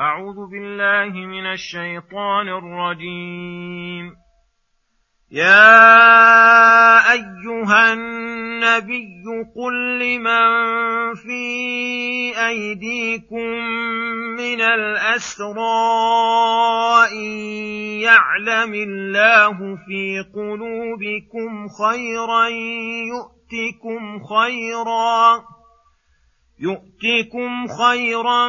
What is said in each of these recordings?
أعوذ بالله من الشيطان الرجيم. يا أيها النبي قل لمن في أيديكم من الأسرى إن يعلم الله في قلوبكم خيرا يؤتكم خيرا يؤتكم خيرا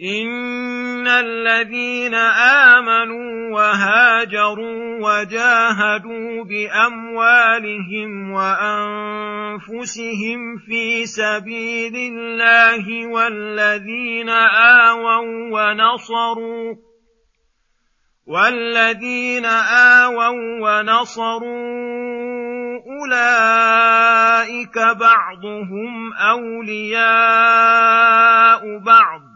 ان الذين امنوا وهاجروا وجاهدوا باموالهم وانفسهم في سبيل الله والذين اووا ونصروا والذين آووا ونصروا أولئك بعضهم أولياء بعض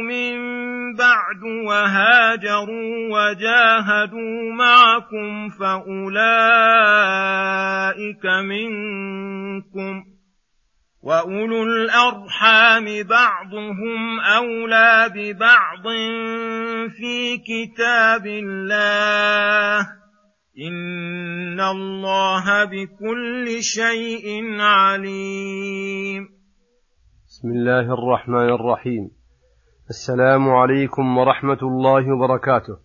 من بعد وهاجروا وجاهدوا معكم فأولئك منكم وأولو الأرحام بعضهم أولى ببعض في كتاب الله إن الله بكل شيء عليم. بسم الله الرحمن الرحيم. السلام عليكم ورحمة الله وبركاته.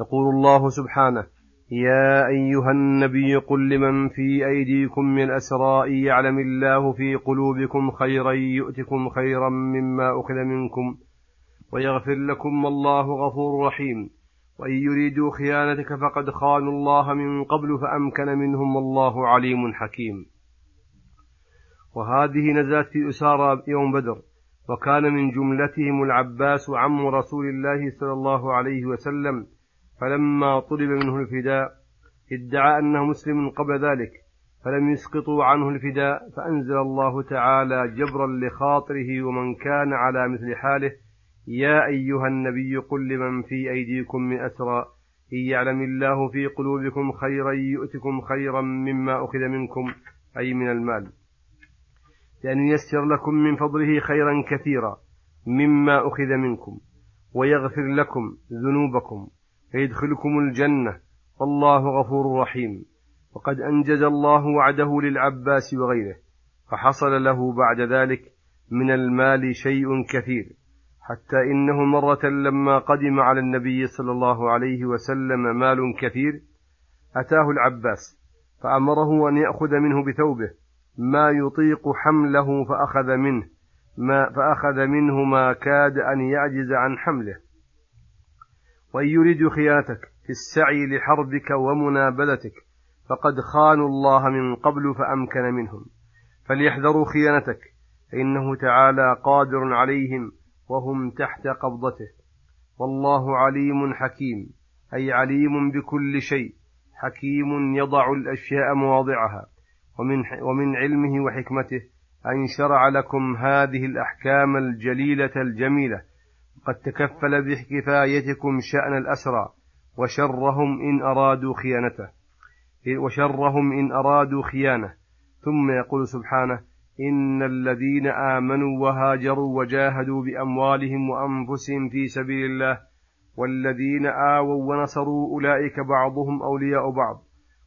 يقول الله سبحانه يا أيها النبي قل لمن في أيديكم من الأسراء يعلم الله في قلوبكم خيرا يؤتكم خيرا مما أخذ منكم ويغفر لكم والله غفور رحيم. وإن يريدوا خيانتك فقد خانوا الله من قبل فأمكن منهم والله عليم حكيم. وهذه نزلت في أسارى يوم بدر. وكان من جملتهم العباس عم رسول الله صلى الله عليه وسلم فلما طلب منه الفداء ادعى أنه مسلم قبل ذلك فلم يسقطوا عنه الفداء فأنزل الله تعالى جبرا لخاطره ومن كان على مثل حاله يا أيها النبي قل لمن في أيديكم من أسرى إن يعلم الله في قلوبكم خيرا يؤتكم خيرا مما أخذ منكم أي من المال. لأن ييسر لكم من فضله خيرا كثيرا مما أخذ منكم ويغفر لكم ذنوبكم فيدخلكم الجنة والله غفور رحيم. وقد أنجز الله وعده للعباس وغيره فحصل له بعد ذلك من المال شيء كثير حتى إنه مرة لما قدم على النبي صلى الله عليه وسلم مال كثير أتاه العباس فأمره أن يأخذ منه بثوبه ما يطيق حمله فأخذ منه ما فأخذ منه ما كاد أن يعجز عن حمله. وإن يريد خيانتك في السعي لحربك ومنابذتك فقد خانوا الله من قبل فأمكن منهم. فليحذروا خيانتك فإنه تعالى قادر عليهم وهم تحت قبضته. والله عليم حكيم أي عليم بكل شيء حكيم يضع الأشياء مواضعها. ومن, ومن علمه وحكمته أن شرع لكم هذه الأحكام الجليلة الجميلة. قد تكفل بكفايتكم شأن الأسرى وشرهم إن أرادوا خيانته. وشرهم إن أرادوا خيانة. ثم يقول سبحانه إن الذين آمنوا وهاجروا وجاهدوا بأموالهم وأنفسهم في سبيل الله والذين آووا ونصروا أولئك بعضهم أولياء بعض.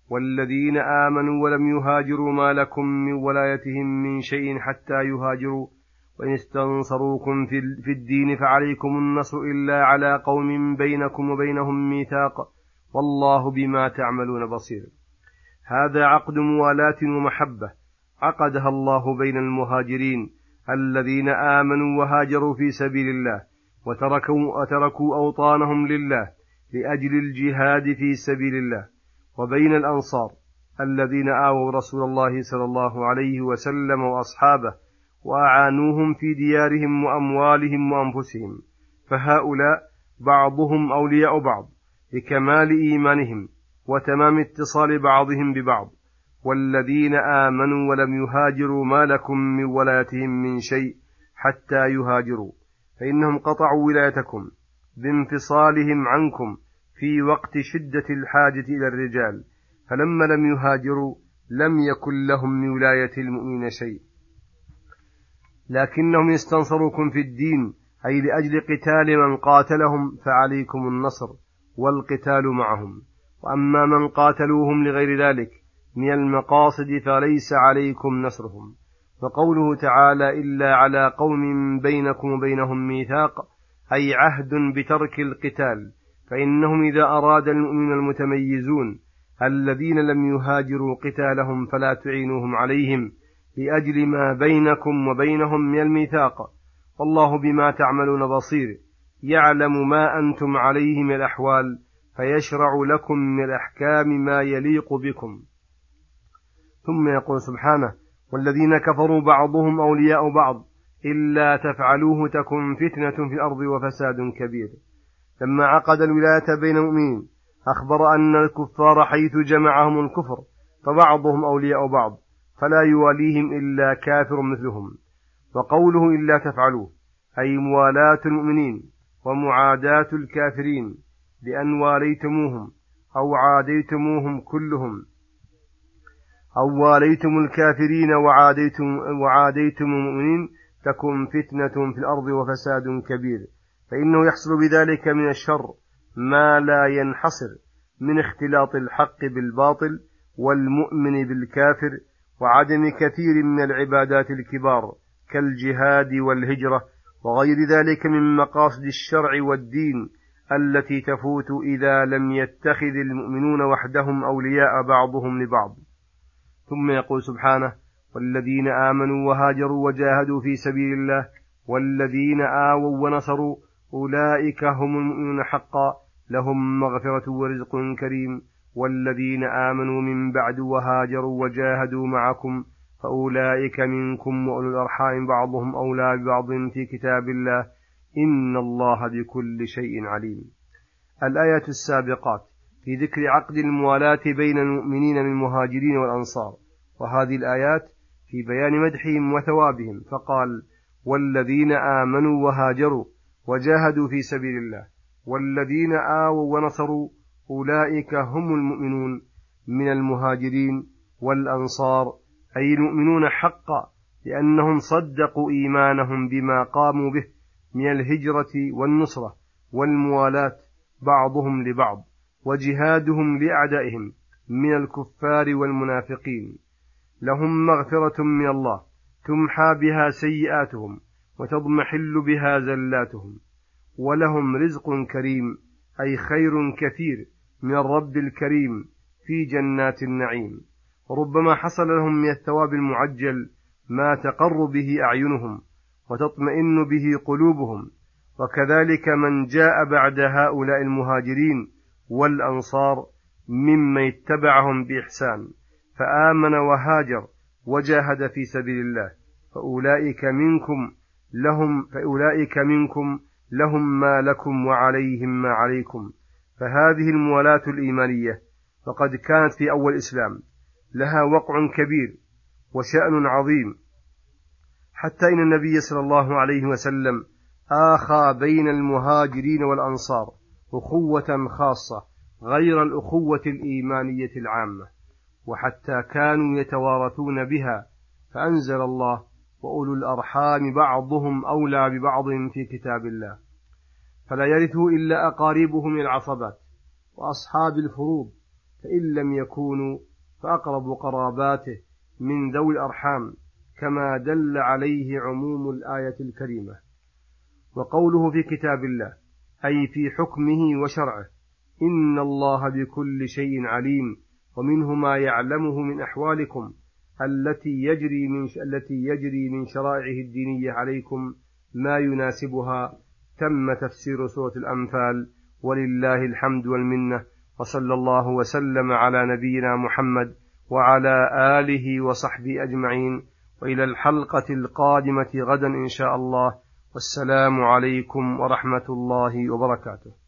والذين آمنوا ولم يهاجروا ما لكم من ولايتهم من شيء حتى يهاجروا. وإن استنصروكم في الدين فعليكم النصر إلا على قوم بينكم وبينهم ميثاق. والله بما تعملون بصير. هذا عقد موالاة ومحبة عقدها الله بين المهاجرين الذين آمنوا وهاجروا في سبيل الله وتركوا, أوطانهم لله لأجل الجهاد في سبيل الله. وبين الأنصار الذين آووا رسول الله صلى الله عليه وسلم وأصحابه وأعانوهم في ديارهم وأموالهم وأنفسهم فهؤلاء بعضهم أولياء بعض لكمال إيمانهم وتمام اتصال بعضهم ببعض والذين آمنوا ولم يهاجروا ما لكم من ولايتهم من شيء حتى يهاجروا فإنهم قطعوا ولايتكم بانفصالهم عنكم في وقت شدة الحاجة إلى الرجال فلما لم يهاجروا لم يكن لهم من ولاية المؤمنين شيء. لكنهم استنصروكم في الدين أي لأجل قتال من قاتلهم فعليكم النصر والقتال معهم. وأما من قاتلوهم لغير ذلك من المقاصد فليس عليكم نصرهم. وقوله تعالى إلا على قوم بينكم وبينهم ميثاق أي عهد بترك القتال. فإنهم إذا أراد المؤمن المتميزون الذين لم يهاجروا قتالهم فلا تعينوهم عليهم لأجل ما بينكم وبينهم من الميثاق. والله بما تعملون بصير. يعلم ما أنتم عليه من الأحوال فيشرع لكم من الأحكام ما يليق بكم. ثم يقول سبحانه والذين كفروا بعضهم أولياء بعض إلا تفعلوه تكن فتنة في الأرض وفساد كبير. لما عقد الولاية بين المؤمنين أخبر أن الكفار حيث جمعهم الكفر فبعضهم أولياء بعض فلا يواليهم إلا كافر مثلهم. وقوله إلا تفعلوه أي موالاة المؤمنين ومعاداة الكافرين بأن واليتموهم أو عاديتموهم كلهم. أو واليتم الكافرين وعاديتم, وعاديتم المؤمنين تكن فتنة في الأرض وفساد كبير. فإنه يحصل بذلك من الشر ما لا ينحصر من اختلاط الحق بالباطل والمؤمن بالكافر وعدم كثير من العبادات الكبار كالجهاد والهجرة وغير ذلك من مقاصد الشرع والدين التي تفوت إذا لم يتخذ المؤمنون وحدهم أولياء بعضهم لبعض. ثم يقول سبحانه والذين آمنوا وهاجروا وجاهدوا في سبيل الله والذين آووا ونصروا أولئك هم المؤمنون حقا لهم مغفرة ورزق كريم. والذين آمنوا من بعد وهاجروا وجاهدوا معكم فأولئك منكم وأولو الأرحام بعضهم أولى ببعض في كتاب الله. إن الله بكل شيء عليم. الآية السابقات. في ذكر عقد الموالاة بين المؤمنين من المهاجرين والأنصار. وهذه الآيات في بيان مدحهم وثوابهم. فقال والذين آمنوا وهاجروا وجاهدوا في سبيل الله. والذين آووا ونصروا أولئك هم المؤمنون من المهاجرين والأنصار أي المؤمنون حقا لأنهم صدقوا إيمانهم بما قاموا به من الهجرة والنصرة والموالاة بعضهم لبعض وجهادهم لأعدائهم من الكفار والمنافقين. لهم مغفرة من الله تمحى بها سيئاتهم. وتضمحل بها زلاتهم. ولهم رزق كريم أي خير كثير من الرب الكريم في جنات النعيم. ربما حصل لهم من الثواب المعجل ما تقر به أعينهم وتطمئن به قلوبهم. وكذلك من جاء بعد هؤلاء المهاجرين والأنصار ممن اتبعهم بإحسان فآمن وهاجر وجاهد في سبيل الله. فأولئك منكم لهم فأولئك منكم لهم ما لكم وعليهم ما عليكم. فهذه الموالاة الإيمانية فقد كانت في أول الإسلام. لها وقع كبير وشأن عظيم. حتى إن النبي صلى الله عليه وسلم آخى بين المهاجرين والأنصار أخوة خاصة غير الأخوة الإيمانية العامة وحتى كانوا يتوارثون بها فأنزل الله وأولو الأرحام بعضهم أولى ببعض في كتاب الله. فلا يرثه إلا أقاربه من العصبات وأصحاب الفروض فإن لم يكونوا فأقرب قراباته من ذوي الأرحام كما دل عليه عموم الآية الكريمة. وقوله في كتاب الله أي في حكمه وشرعه إن الله بكل شيء عليم ومنه ما يعلمه من أحوالكم. التي يجري من التي يجري من شرائعه الدينية عليكم ما يناسبها تم تفسير سورة الأنفال ولله الحمد والمنة وصلى الله وسلم على نبينا محمد وعلى آله وصحبه أجمعين. وإلى الحلقة القادمة غدا إن شاء الله. والسلام عليكم ورحمة الله وبركاته.